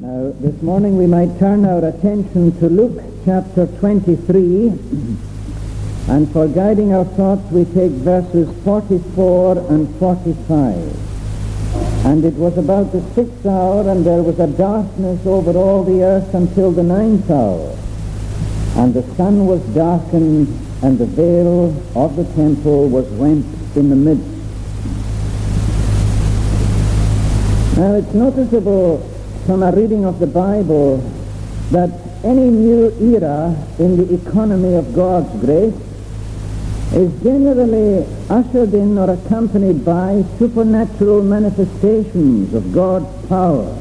Now, this morning we might turn our attention to Luke chapter 23, and for guiding our thoughts we take verses 44 and 45. And it was about the sixth hour, and there was a darkness over all the earth until the ninth hour. And the sun was darkened, and the veil of the temple was rent in the midst. Now, it's noticeable from a reading of the Bible that any new era in the economy of God's grace is generally ushered in or accompanied by supernatural manifestations of God's power.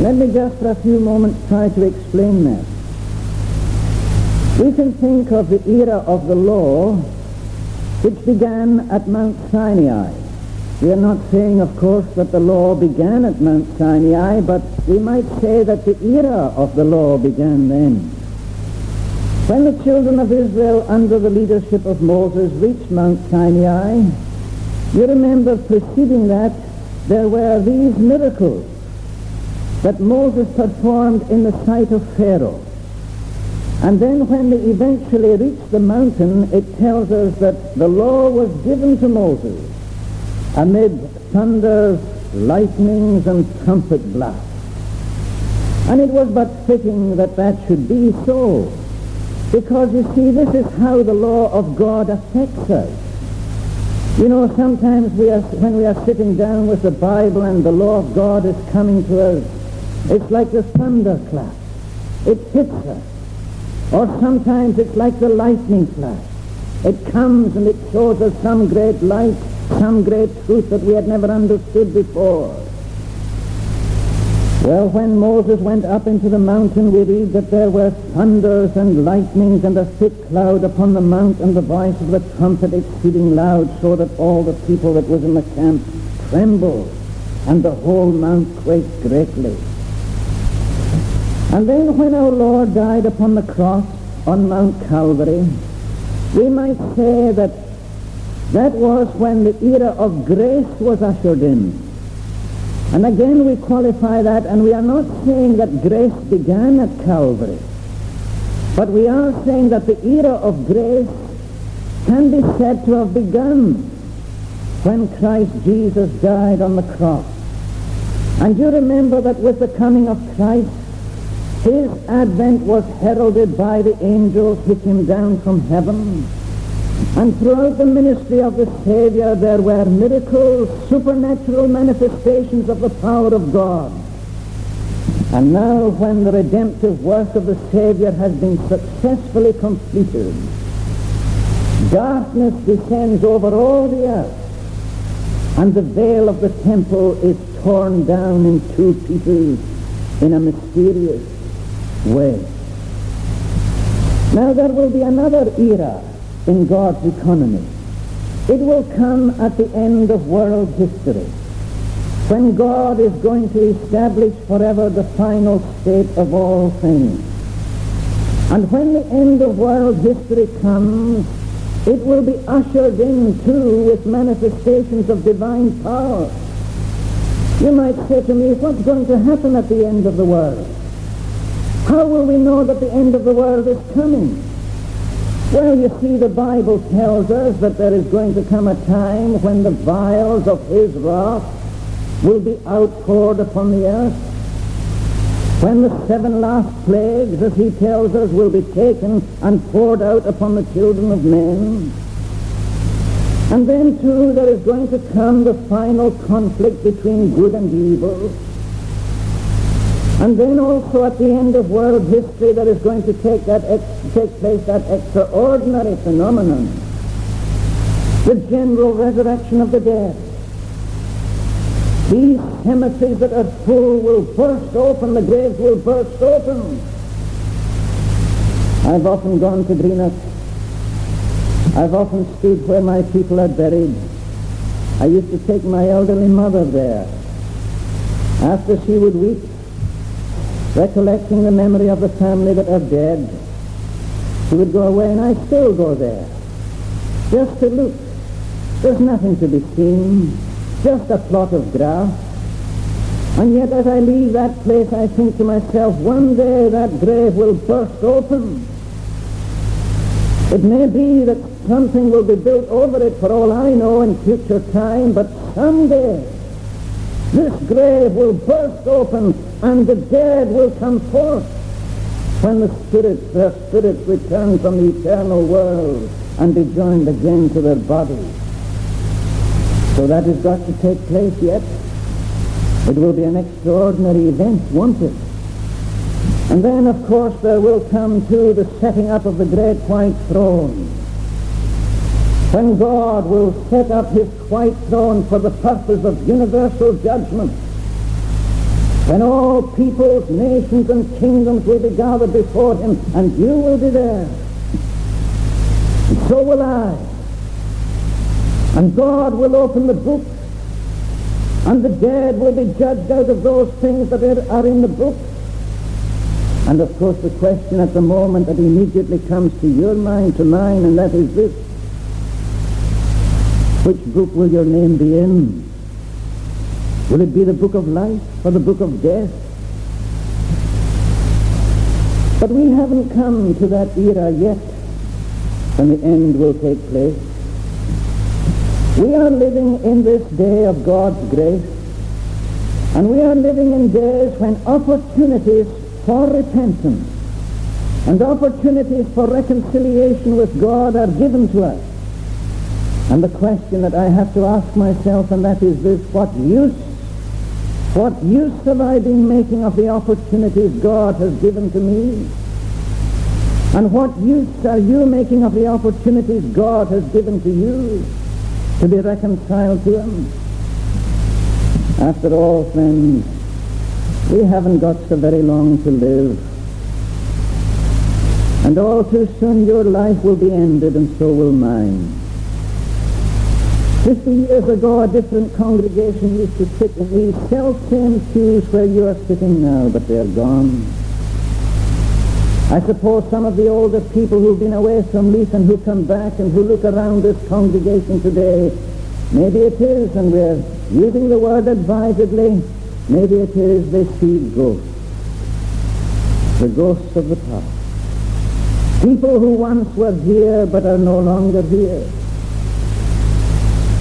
Let me just for a few moments try to explain that. We can think of the era of the law which began at Mount Sinai we are not saying, of course, that the law began at Mount Sinai, but we might say that the era of the law began then. When the children of Israel, under the leadership of Moses, reached Mount Sinai, you remember preceding that there were these miracles that Moses performed in the sight of Pharaoh. And then when they eventually reached the mountain, it tells us that the law was given to Moses amid thunders, lightnings, and trumpet blasts. And it was but fitting that that should be so, because you see, this is how the law of God affects us. You know, sometimes we are, when we are sitting down with the Bible and the law of God is coming to us, it's like the thunderclap. It hits us. Or sometimes it's like the lightning flash. It comes and it shows us some great light some great truth that we had never understood before. Well, when Moses went up into the mountain, we read that there were thunders and lightnings and a thick cloud upon the mount and the voice of the trumpet exceeding loud, so that all the people that was in the camp trembled, and the whole mount quaked greatly. And then when our Lord died upon the cross on Mount Calvary, we might say that that was when the era of grace was ushered in. And again we qualify that, and we are not saying that grace began at Calvary. But we are saying that the era of grace can be said to have begun when Christ Jesus died on the cross. And you remember that with the coming of Christ, his advent was heralded by the angels who came down from heaven and throughout the ministry of the Savior there were miracles, supernatural manifestations of the power of God. And now when the redemptive work of the Savior has been successfully completed, darkness descends over all the earth, and the veil of the temple is torn down in two pieces in a mysterious way. Now there will be another era in God's economy. It will come at the end of world history when God is going to establish forever the final state of all things. And when the end of world history comes, it will be ushered in too with manifestations of divine power. You might say to me, what's going to happen at the end of the world? How will we know that the end of the world is coming? Well, you see, the Bible tells us that there is going to come a time when the vials of his wrath will be outpoured upon the earth. When the seven last plagues, as he tells us, will be taken and poured out upon the children of men. And then, too, there is going to come the final conflict between good and evil. And then also at the end of world history there is going to take, that ex- take place that extraordinary phenomenon, the general resurrection of the dead. These cemeteries that are full will burst open, the graves will burst open. I've often gone to Greenock. I've often stood where my people are buried. I used to take my elderly mother there. After she would weep, recollecting the memory of the family that are dead. He would go away, and I still go there, just to look. There's nothing to be seen, just a plot of grass. And yet as I leave that place, I think to myself, one day that grave will burst open. It may be that something will be built over it for all I know in future time, but someday this grave will burst open and the dead will come forth when the spirits, their spirits return from the eternal world and be joined again to their bodies. So that has got to take place yet. It will be an extraordinary event, won't it? And then, of course, there will come to the setting up of the great white throne. When God will set up his white throne for the purpose of universal judgment. When all peoples, nations, and kingdoms will be gathered before him, and you will be there. And so will I. And God will open the book and the dead will be judged out of those things that are in the book. And of course the question at the moment that immediately comes to your mind, to mine, and that is this. Which book will your name be in? Will it be the book of life or the book of death? But we haven't come to that era yet when the end will take place. We are living in this day of God's grace, and we are living in days when opportunities for repentance and opportunities for reconciliation with God are given to us. And the question that I have to ask myself, and that is this, what use, what use have I been making of the opportunities God has given to me? And what use are you making of the opportunities God has given to you? to be reconciled to him. After all, friends, we haven't got so very long to live. And all too soon your life will be ended and so will mine. Fifty years ago a different congregation used to sit in these self-same pews where you are sitting now, but they're gone. I suppose some of the older people who've been away from Leith and who come back and who look around this congregation today, maybe it is, and we're using the word advisedly, maybe it is they see ghosts. The ghosts of the past. People who once were here but are no longer here.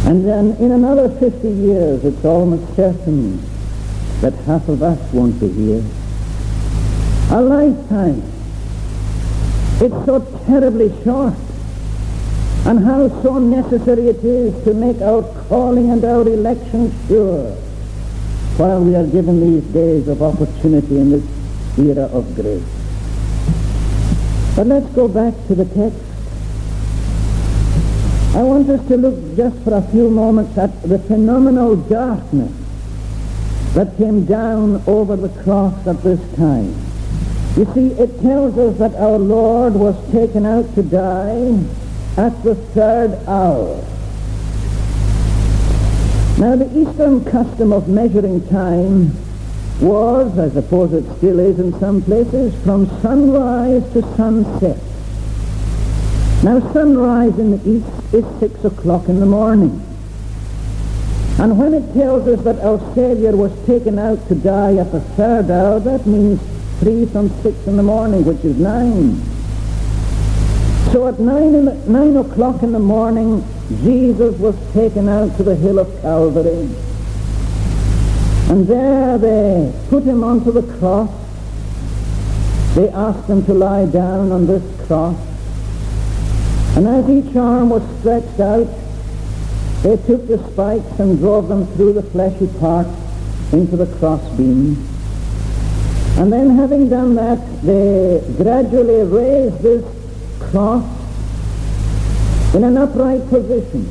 And then in another 50 years, it's almost certain that half of us won't be here. A lifetime it's so terribly short. And how so necessary it is to make our calling and our election sure while we are given these days of opportunity in this era of grace. But let's go back to the text. I want us to look just for a few moments at the phenomenal darkness that came down over the cross at this time. You see, it tells us that our Lord was taken out to die at the third hour. Now, the Eastern custom of measuring time was, I suppose it still is in some places, from sunrise to sunset. Now, sunrise in the east is six o'clock in the morning. And when it tells us that our Savior was taken out to die at the third hour, that means three from six in the morning, which is nine. So at nine, the, nine o'clock in the morning, Jesus was taken out to the hill of Calvary. And there they put him onto the cross. They asked him to lie down on this cross. And as each arm was stretched out, they took the spikes and drove them through the fleshy part into the crossbeam. And then having done that, they gradually raised this cross in an upright position.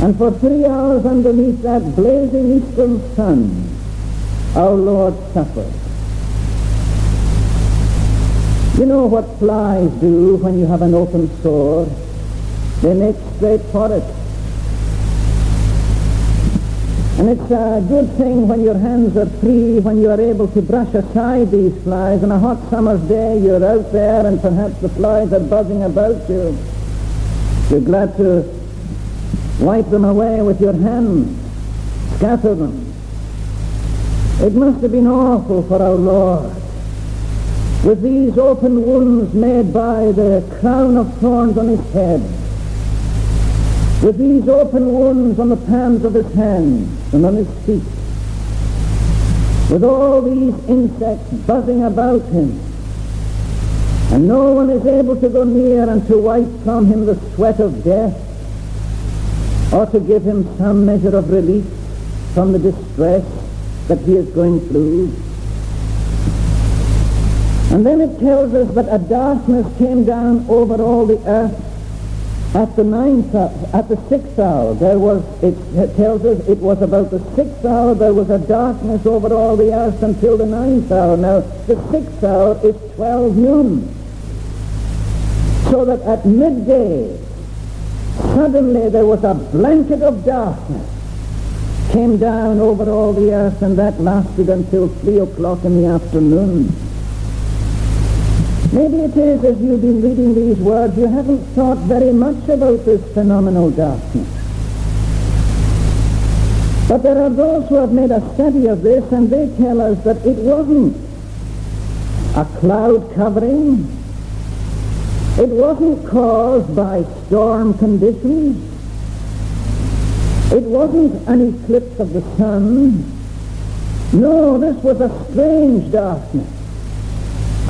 And for three hours underneath that blazing eastern sun, our Lord suffered. You know what flies do when you have an open sore? They make straight for it. And it's a good thing when your hands are free, when you are able to brush aside these flies. On a hot summer's day, you're out there and perhaps the flies are buzzing about you. You're glad to wipe them away with your hands, scatter them. It must have been awful for our Lord with these open wounds made by the crown of thorns on his head, with these open wounds on the palms of his hands and on his feet, with all these insects buzzing about him, and no one is able to go near and to wipe from him the sweat of death, or to give him some measure of relief from the distress that he is going through. And then it tells us that a darkness came down over all the earth at the ninth at the sixth hour. There was, it, it tells us it was about the sixth hour there was a darkness over all the earth until the ninth hour. Now, the sixth hour is 12 noon. So that at midday, suddenly there was a blanket of darkness came down over all the earth and that lasted until 3 o'clock in the afternoon. Maybe it is as you've been reading these words, you haven't thought very much about this phenomenal darkness. But there are those who have made a study of this and they tell us that it wasn't a cloud covering. It wasn't caused by storm conditions. It wasn't an eclipse of the sun. No, this was a strange darkness.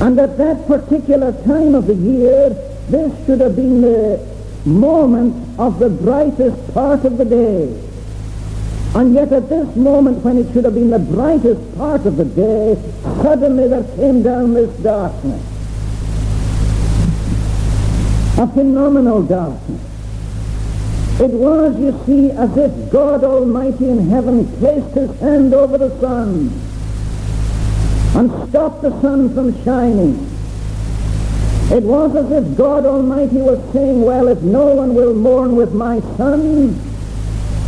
And at that particular time of the year, this should have been the moment of the brightest part of the day. And yet at this moment when it should have been the brightest part of the day, suddenly there came down this darkness. A phenomenal darkness. It was, you see, as if God Almighty in heaven placed his hand over the sun and stop the sun from shining. It was as if God Almighty was saying, well, if no one will mourn with my son,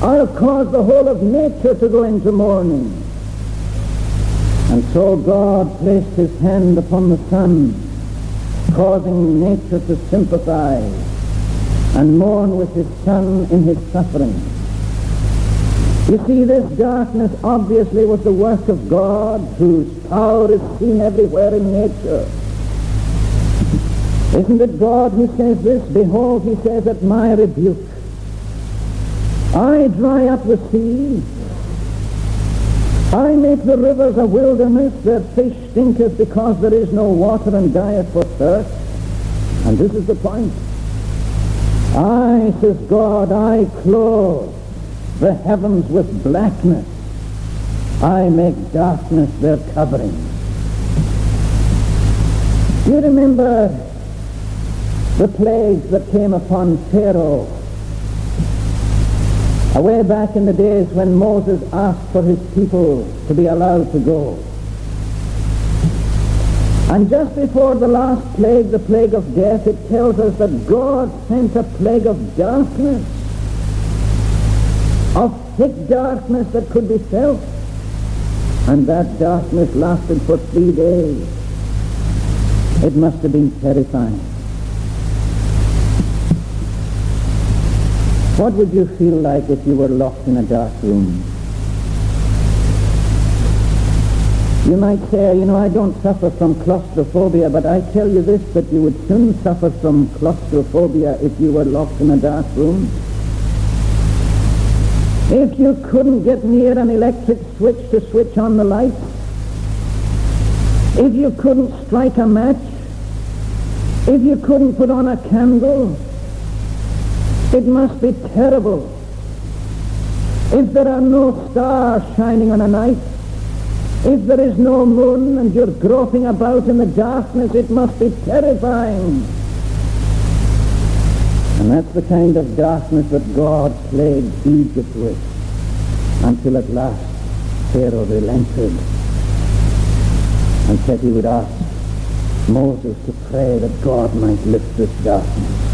I'll cause the whole of nature to go into mourning. And so God placed his hand upon the sun, causing nature to sympathize and mourn with his son in his suffering. You see, this darkness obviously was the work of God, whose power is seen everywhere in nature. Isn't it God who says this? Behold, he says, at my rebuke, I dry up the sea. I make the rivers a wilderness, their fish stinketh because there is no water and dieth for thirst. And this is the point. I, says God, I clothe the heavens with blackness. I make darkness their covering. Do you remember the plagues that came upon Pharaoh away back in the days when Moses asked for his people to be allowed to go. And just before the last plague, the plague of death, it tells us that God sent a plague of darkness of thick darkness that could be felt. And that darkness lasted for three days. It must have been terrifying. What would you feel like if you were locked in a dark room? You might say, you know, I don't suffer from claustrophobia, but I tell you this, that you would soon suffer from claustrophobia if you were locked in a dark room. If you couldn't get near an electric switch to switch on the light, if you couldn't strike a match, if you couldn't put on a candle, it must be terrible. If there are no stars shining on a night, if there is no moon and you're groping about in the darkness, it must be terrifying. And that's the kind of darkness that God plagued Egypt with until at last Pharaoh relented and said he would ask Moses to pray that God might lift this darkness.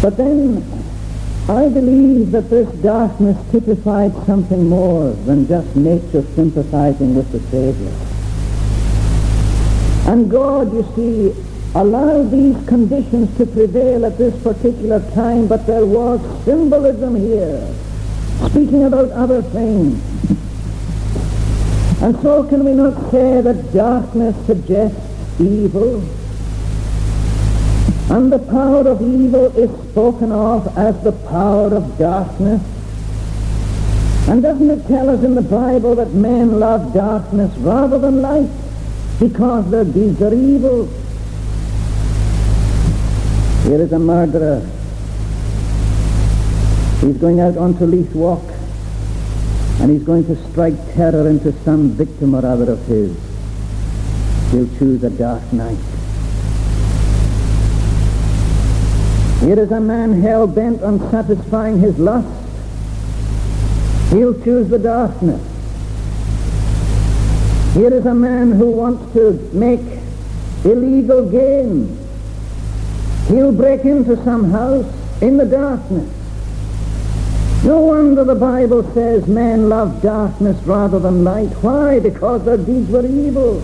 But then I believe that this darkness typified something more than just nature sympathizing with the Savior. And God, you see, allow these conditions to prevail at this particular time, but there was symbolism here, speaking about other things. And so can we not say that darkness suggests evil? And the power of evil is spoken of as the power of darkness. And doesn't it tell us in the Bible that men love darkness rather than light because their deeds are evil? Here is a murderer. He's going out onto Leith Walk and he's going to strike terror into some victim or other of his. He'll choose a dark night. Here is a man hell-bent on satisfying his lust. He'll choose the darkness. Here is a man who wants to make illegal gain. He'll break into some house in the darkness. No wonder the Bible says men love darkness rather than light. Why? Because their deeds were evil.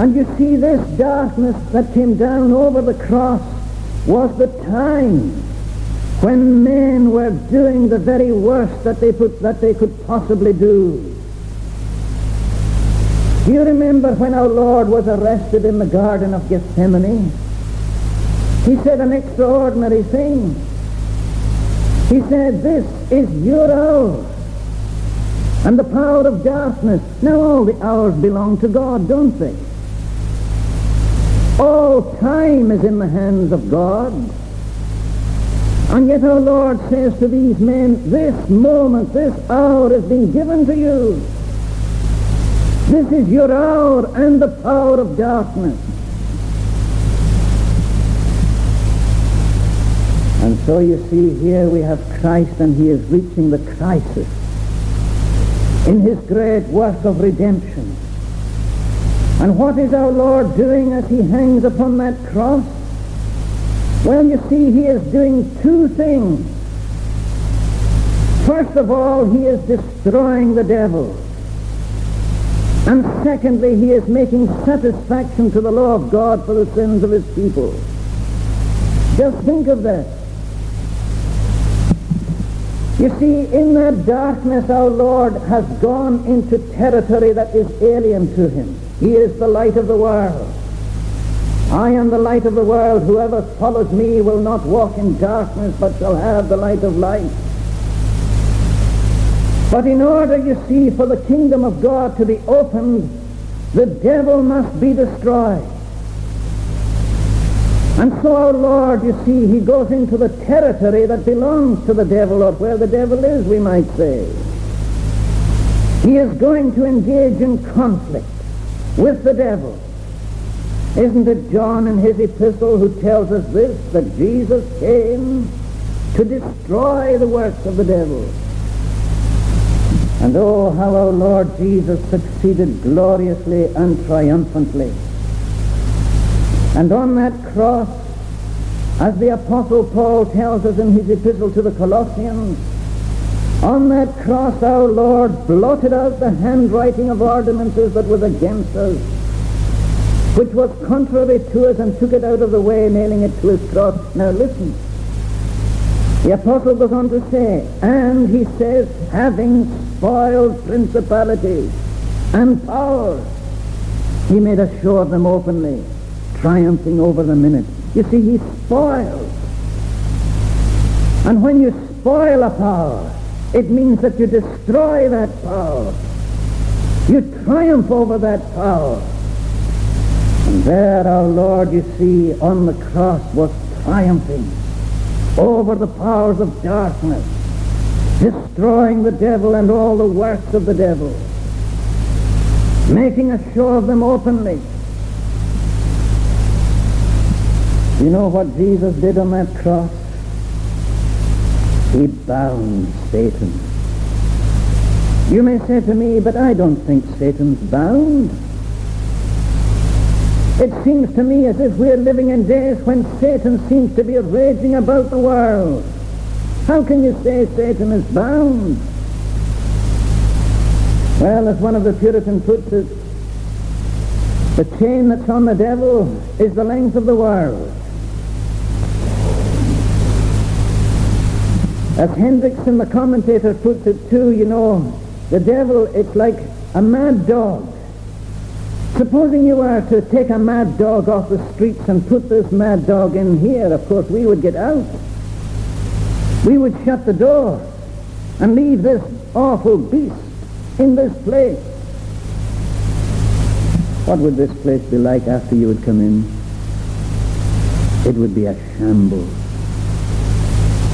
And you see this darkness that came down over the cross was the time when men were doing the very worst that they, put, that they could possibly do. Do you remember when our Lord was arrested in the Garden of Gethsemane? He said an extraordinary thing. He said, this is your hour. And the power of darkness. Now all the hours belong to God, don't they? All time is in the hands of God. And yet our Lord says to these men, this moment, this hour has been given to you. This is your hour and the power of darkness. And so you see here we have Christ and he is reaching the crisis in his great work of redemption. And what is our Lord doing as he hangs upon that cross? Well, you see, he is doing two things. First of all, he is destroying the devil. And secondly, he is making satisfaction to the law of God for the sins of his people. Just think of that. You see, in that darkness our Lord has gone into territory that is alien to him. He is the light of the world. I am the light of the world. Whoever follows me will not walk in darkness, but shall have the light of life. But in order, you see, for the kingdom of God to be opened, the devil must be destroyed. And so our Lord, you see, he goes into the territory that belongs to the devil, or where the devil is, we might say. He is going to engage in conflict with the devil. Isn't it John in his epistle who tells us this, that Jesus came to destroy the works of the devil? And oh, how our Lord Jesus succeeded gloriously and triumphantly. And on that cross, as the Apostle Paul tells us in his epistle to the Colossians, on that cross our Lord blotted out the handwriting of ordinances that was against us, which was contrary to us, and took it out of the way, nailing it to his cross. Now listen. The apostle goes on to say, and he says, having spoiled principalities and powers, he made a show of them openly triumphing over the minute. You see, he spoiled. And when you spoil a power, it means that you destroy that power. You triumph over that power. And there our Lord, you see, on the cross was triumphing over the powers of darkness, destroying the devil and all the works of the devil, making a show of them openly. You know what Jesus did on that cross? He bound Satan. You may say to me, but I don't think Satan's bound. It seems to me as if we're living in days when Satan seems to be raging about the world. How can you say Satan is bound? Well, as one of the Puritans puts it, the chain that's on the devil is the length of the world. As Hendriksen, the commentator, puts it too, you know, the devil, it's like a mad dog. Supposing you were to take a mad dog off the streets and put this mad dog in here, of course we would get out. We would shut the door and leave this awful beast in this place. What would this place be like after you had come in? It would be a shambles.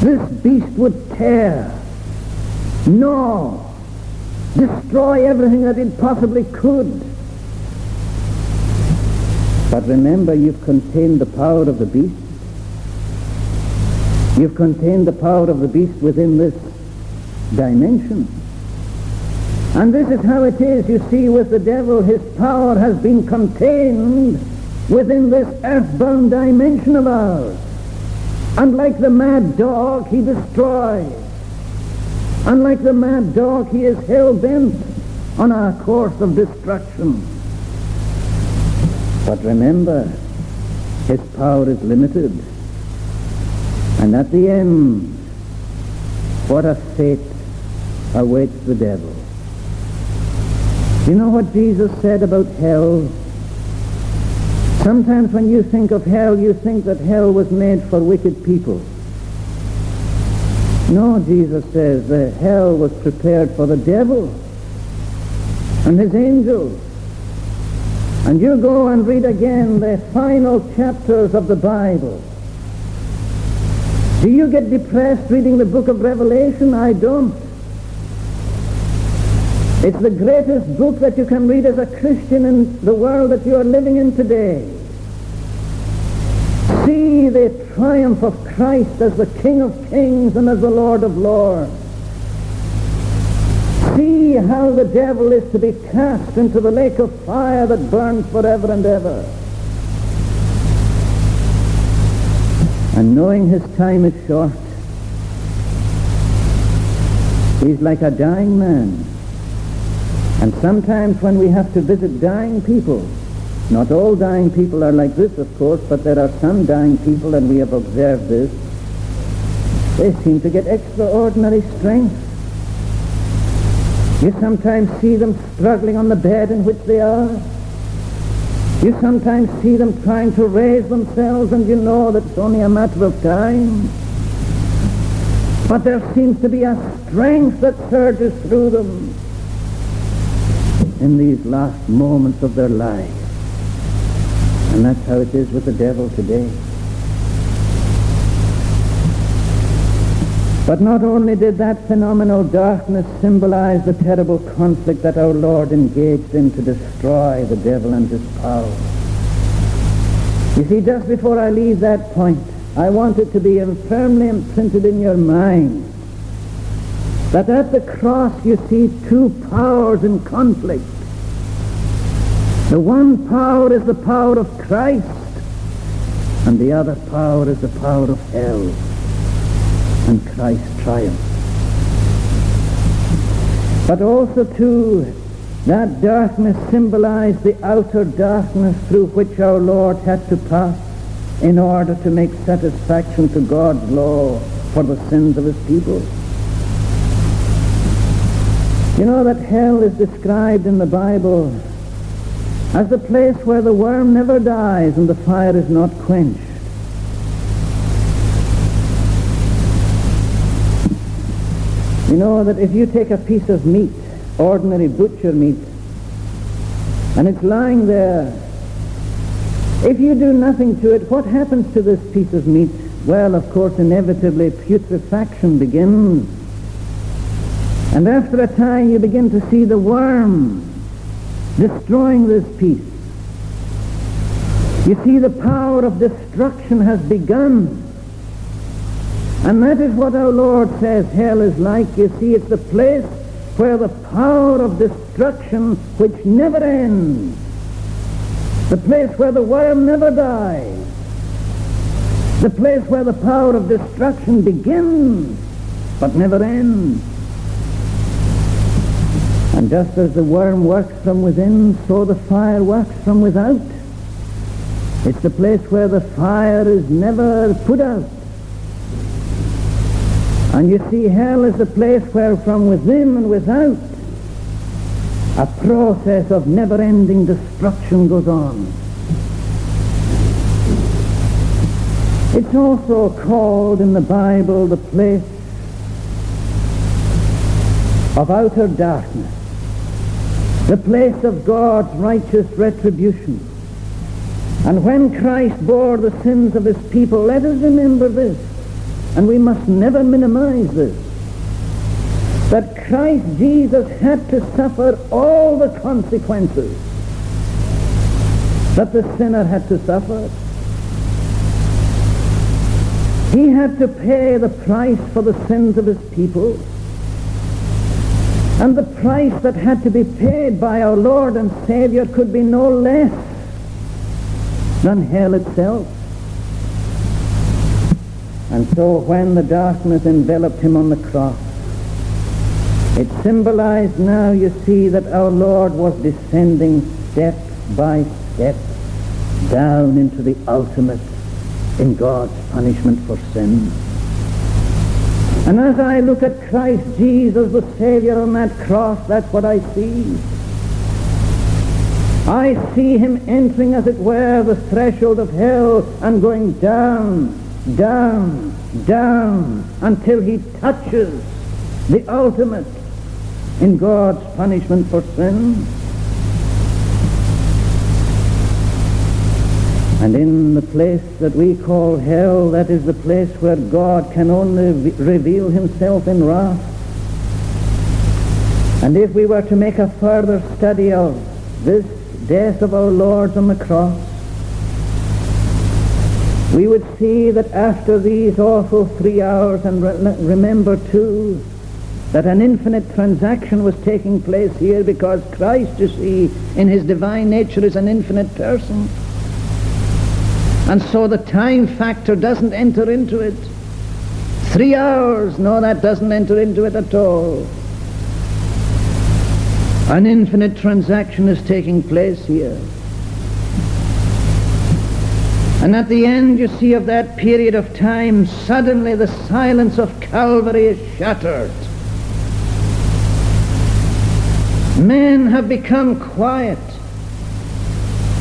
This beast would tear, gnaw, destroy everything that it possibly could. But remember, you've contained the power of the beast. You've contained the power of the beast within this dimension. And this is how it is, you see, with the devil. His power has been contained within this earthbound dimension of ours. And like the mad dog, he destroys. Unlike the mad dog, he is hell-bent on our course of destruction. But remember, his power is limited. And at the end, what a fate awaits the devil. You know what Jesus said about hell? Sometimes when you think of hell, you think that hell was made for wicked people. No, Jesus says the hell was prepared for the devil and his angels. And you go and read again the final chapters of the Bible. Do you get depressed reading the book of Revelation? I don't. It's the greatest book that you can read as a Christian in the world that you are living in today. See the triumph of Christ as the King of kings and as the Lord of lords. See how the devil is to be cast into the lake of fire that burns forever and ever. And knowing his time is short, he's like a dying man. And sometimes when we have to visit dying people, not all dying people are like this, of course, but there are some dying people, and we have observed this. They seem to get extraordinary strength. You sometimes see them struggling on the bed in which they are. You sometimes see them trying to raise themselves, and you know that it's only a matter of time. But there seems to be a strength that surges through them in these last moments of their lives. And that's how it is with the devil today. But not only did that phenomenal darkness symbolize the terrible conflict that our Lord engaged in to destroy the devil and his power. You see, just before I leave that point, I want it to be firmly imprinted in your mind that at the cross you see two powers in conflict. The one power is the power of Christ, and the other power is the power of hell. And Christ's triumph. But also, too, that darkness symbolized the outer darkness through which our Lord had to pass in order to make satisfaction to God's law for the sins of his people. You know that hell is described in the Bible as the place where the worm never dies and the fire is not quenched. You know that if you take a piece of meat, ordinary butcher meat, and it's lying there, if you do nothing to it, what happens to this piece of meat? Well, of course, inevitably putrefaction begins. And after a time you begin to see the worm destroying this piece. You see, the power of destruction has begun. And that is what our Lord says hell is like. You see, it's the place where the power of destruction which never ends, the place where the worm never dies, the place where the power of destruction begins but never ends. And just as the worm works from within, so the fire works from without. It's the place where the fire is never put out. And you see, hell is a place where from within and without A process of never-ending destruction goes on. It's also called in the Bible the place of outer darkness, the place of God's righteous retribution. And when Christ bore the sins of his people, let us remember this, and we must never minimize this, that Christ Jesus had to suffer all the consequences that the sinner had to suffer. He had to pay the price for the sins of his people. And the price that had to be paid by our Lord and Savior could be no less than hell itself. And so when the darkness enveloped him on the cross, it symbolized now, you see, that our Lord was descending step by step down into the ultimate in God's punishment for sin. And as I look at Christ Jesus, the Savior on that cross, that's what I see. I see him entering, as it were, the threshold of hell and going down, down, down until he touches the ultimate in God's punishment for sin. And in the place that we call hell, that is the place where God can only reveal himself in wrath. And if we were to make a further study of this death of our Lord on the cross, we would see that after these awful three hours, and re- remember too, that an infinite transaction was taking place here because Christ, you see, in his divine nature is an infinite person. And so the time factor doesn't enter into it. Three hours, no, that doesn't enter into it at all. An infinite transaction is taking place here. And at the end, you see, of that period of time, suddenly the silence of Calvary is shattered. Men have become quiet.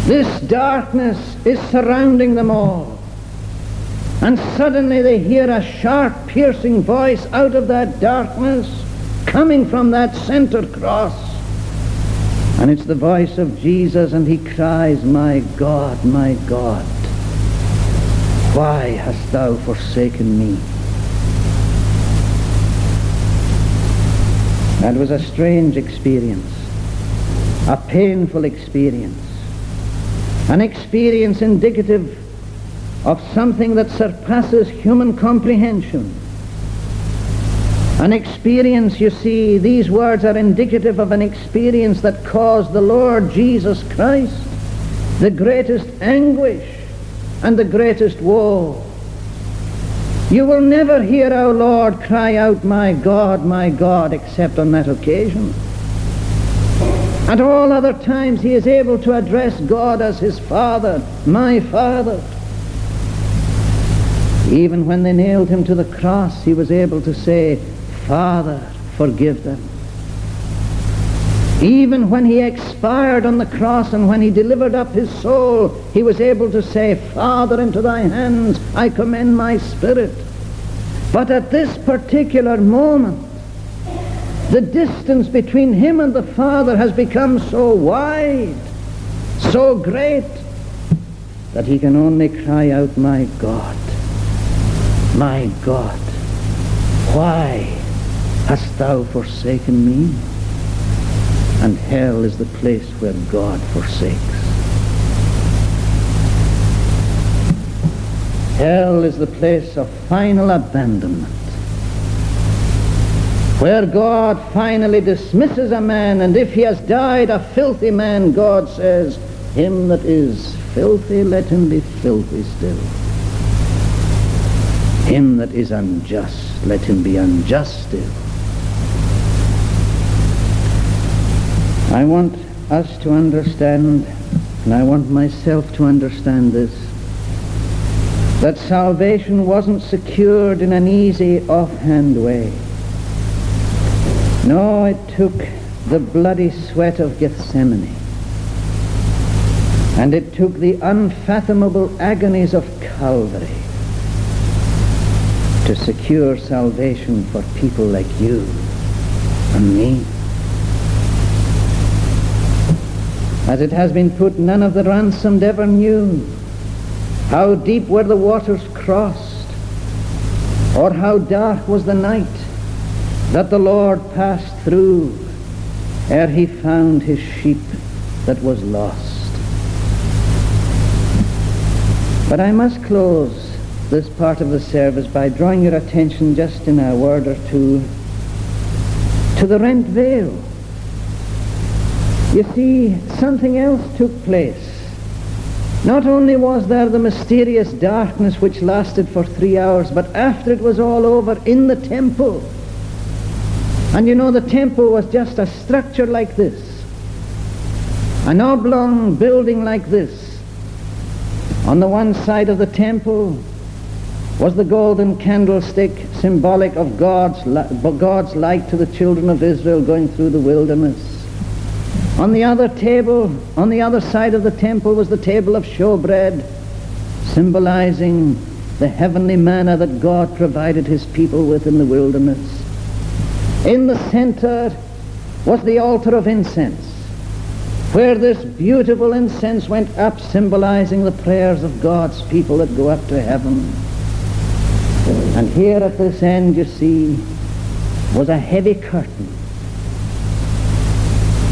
This darkness is surrounding them all. And suddenly they hear a sharp, piercing voice out of that darkness coming from that center cross. And it's the voice of Jesus, and he cries, My God, my God, why hast thou forsaken me? That was a strange experience, a painful experience an experience indicative of something that surpasses human comprehension. An experience, you see, these words are indicative of an experience that caused the Lord Jesus Christ the greatest anguish and the greatest woe. You will never hear our Lord cry out, My God, my God, except on that occasion. At all other times he is able to address God as his Father, my Father. Even when they nailed him to the cross, he was able to say, Father, forgive them. Even when he expired on the cross and when he delivered up his soul, he was able to say, Father, into thy hands I commend my spirit. But at this particular moment, the distance between him and the Father has become so wide, so great, that he can only cry out, My God, my God, why hast thou forsaken me? And hell is the place where God forsakes. Hell is the place of final abandonment where God finally dismisses a man, and if he has died a filthy man, God says, him that is filthy, let him be filthy still. Him that is unjust, let him be unjust still. I want us to understand, and I want myself to understand this, that salvation wasn't secured in an easy, offhand way. No, it took the bloody sweat of Gethsemane. And it took the unfathomable agonies of Calvary to secure salvation for people like you and me. As it has been put, none of the ransomed ever knew how deep were the waters crossed, or how dark was the night that the Lord passed through ere he found his sheep that was lost. But I must close this part of the service by drawing your attention just in a word or two to the rent veil. You see, something else took place. Not only was there the mysterious darkness which lasted for three hours, but after it was all over in the temple. And you know, the temple was just a structure like this. An oblong building like this. On the one side of the temple was the golden candlestick symbolic of God's, God's light to the children of Israel going through the wilderness. On the other table, on the other side of the temple was the table of showbread, symbolizing the heavenly manna that God provided his people with in the wilderness. In the center was the altar of incense, where this beautiful incense went up, symbolizing the prayers of God's people that go up to heaven. And here at this end, you see, was a heavy curtain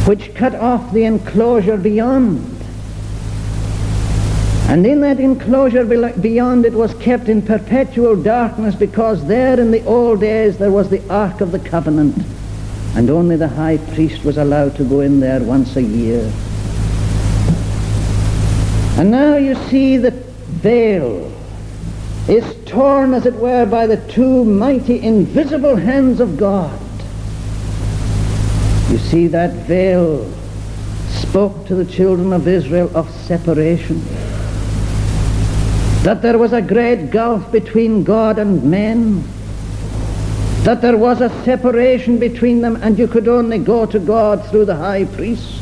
which cut off the enclosure beyond. And in that enclosure beyond it was kept in perpetual darkness because there in the old days there was the Ark of the Covenant and only the high priest was allowed to go in there once a year. And now you see the veil is torn as it were by the two mighty invisible hands of God. You see, that veil spoke to the children of Israel of separation. That there was a great gulf between God and men. That there was a separation between them and you could only go to God through the high priest.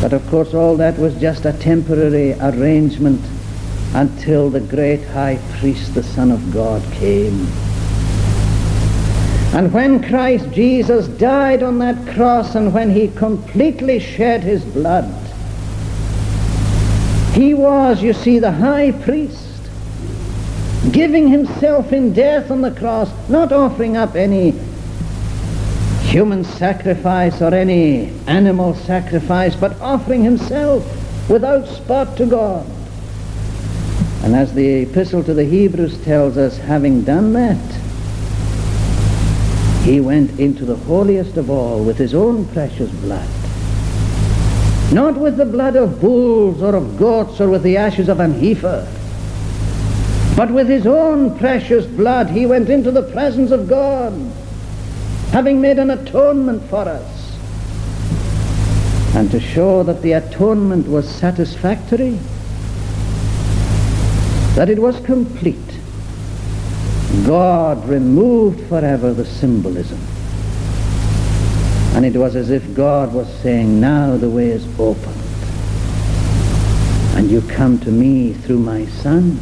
But of course all that was just a temporary arrangement until the great high priest, the Son of God, came. And when Christ Jesus died on that cross and when he completely shed his blood, he was, you see, the high priest, giving himself in death on the cross, not offering up any human sacrifice or any animal sacrifice, but offering himself without spot to God. And as the epistle to the Hebrews tells us, having done that, he went into the holiest of all with his own precious blood. Not with the blood of bulls or of goats or with the ashes of an heifer, but with his own precious blood he went into the presence of God, having made an atonement for us. And to show that the atonement was satisfactory, that it was complete, God removed forever the symbolism. And it was as if God was saying, now the way is opened. And you come to me through my Son.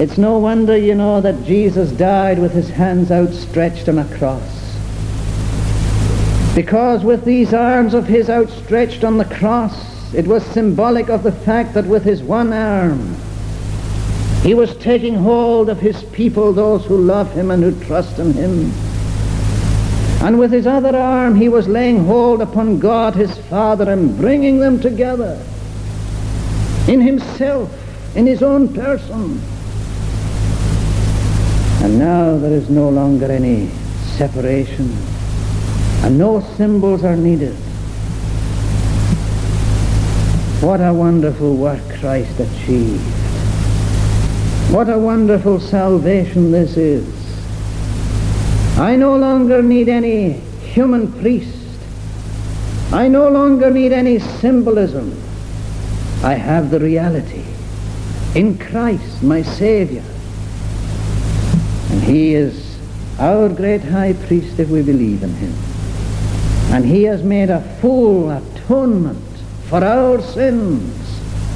It's no wonder, you know, that Jesus died with his hands outstretched on a cross. Because with these arms of his outstretched on the cross, it was symbolic of the fact that with his one arm, he was taking hold of his people, those who love him and who trust in him. And with his other arm he was laying hold upon God his Father and bringing them together in himself, in his own person. And now there is no longer any separation and no symbols are needed. What a wonderful work Christ achieved. What a wonderful salvation this is. I no longer need any human priest. I no longer need any symbolism. I have the reality in Christ, my Savior. And he is our great high priest if we believe in him. And he has made a full atonement for our sins,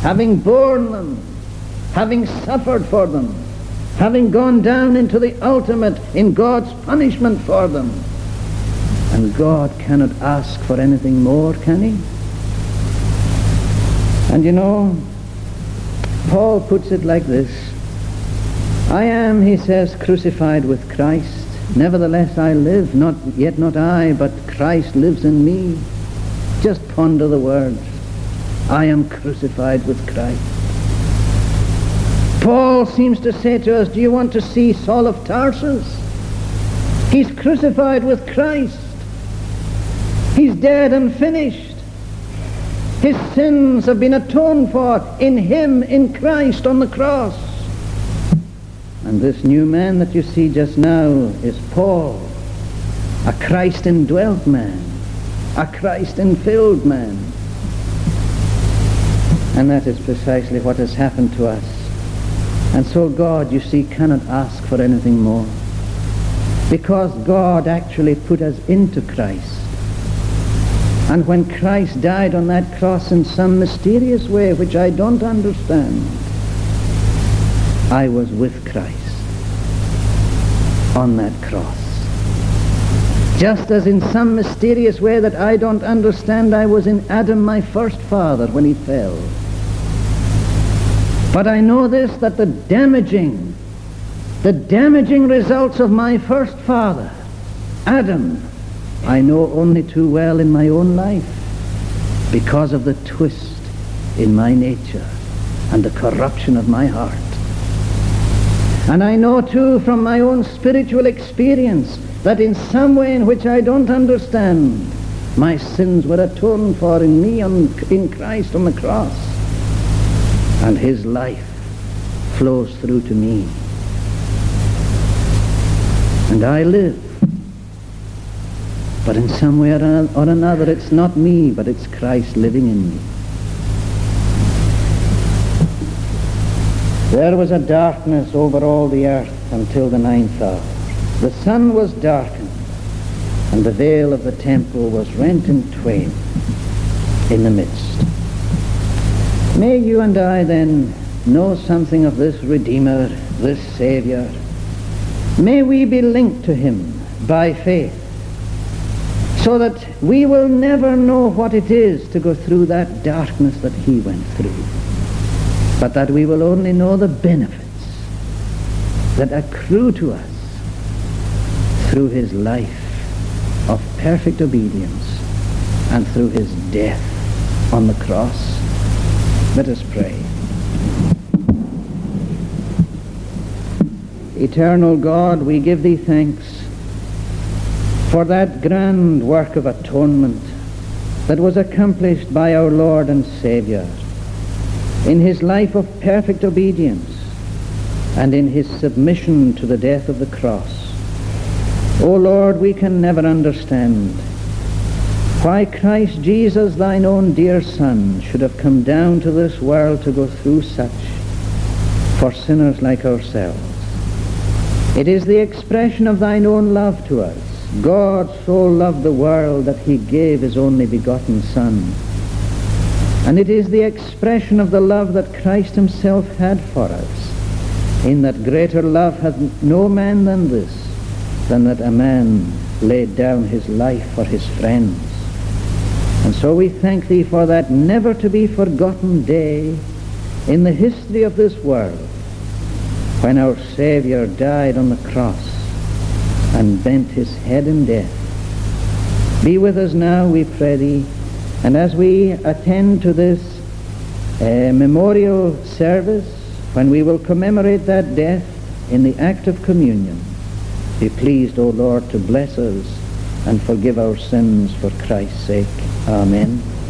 having borne them, having suffered for them, having gone down into the ultimate in God's punishment for them. And God cannot ask for anything more, can he? And you know, Paul puts it like this. I am, he says, crucified with Christ. Nevertheless I live, not yet not I, but Christ lives in me. Just ponder the words. I am crucified with Christ. Paul seems to say to us, do you want to see Saul of Tarsus? He's crucified with Christ. He's dead and finished. His sins have been atoned for in him, in Christ on the cross. And this new man that you see just now is Paul, a Christ indwelt man, a Christ infilled man. And that is precisely what has happened to us. And so God, you see, cannot ask for anything more. Because God actually put us into Christ. And when Christ died on that cross in some mysterious way, which I don't understand, I was with Christ on that cross. Just as in some mysterious way that I don't understand, I was in Adam, my first father, when he fell. But I know this, that the damaging, the damaging results of my first father, Adam, I know only too well in my own life because of the twist in my nature and the corruption of my heart. And I know too from my own spiritual experience that in some way in which I don't understand, my sins were atoned for in me on, in Christ on the cross and his life flows through to me. And I live. But in some way or another, it's not me, but it's Christ living in me. There was a darkness over all the earth until the ninth hour. The sun was darkened, and the veil of the temple was rent in twain in the midst. May you and I then know something of this Redeemer, this Savior. May we be linked to him by faith so that we will never know what it is to go through that darkness that he went through, but that we will only know the benefits that accrue to us through his life of perfect obedience and through his death on the cross. Let us pray. Eternal God, we give thee thanks for that grand work of atonement that was accomplished by our Lord and Savior in his life of perfect obedience and in his submission to the death of the cross. O Lord, we can never understand why Christ Jesus, thine own dear Son, should have come down to this world to go through such for sinners like ourselves. It is the expression of thine own love to us. God so loved the world that he gave his only begotten Son. And it is the expression of the love that Christ himself had for us. In that greater love hath no man than this, than that a man laid down his life for his friends. And so we thank thee for that never to be forgotten day in the history of this world when our Savior died on the cross and bent his head in death. Be with us now, we pray thee, and as we attend to this uh, memorial service, when we will commemorate that death in the act of communion, be pleased, O Lord, to bless us and forgive our sins for Christ's sake. Amen.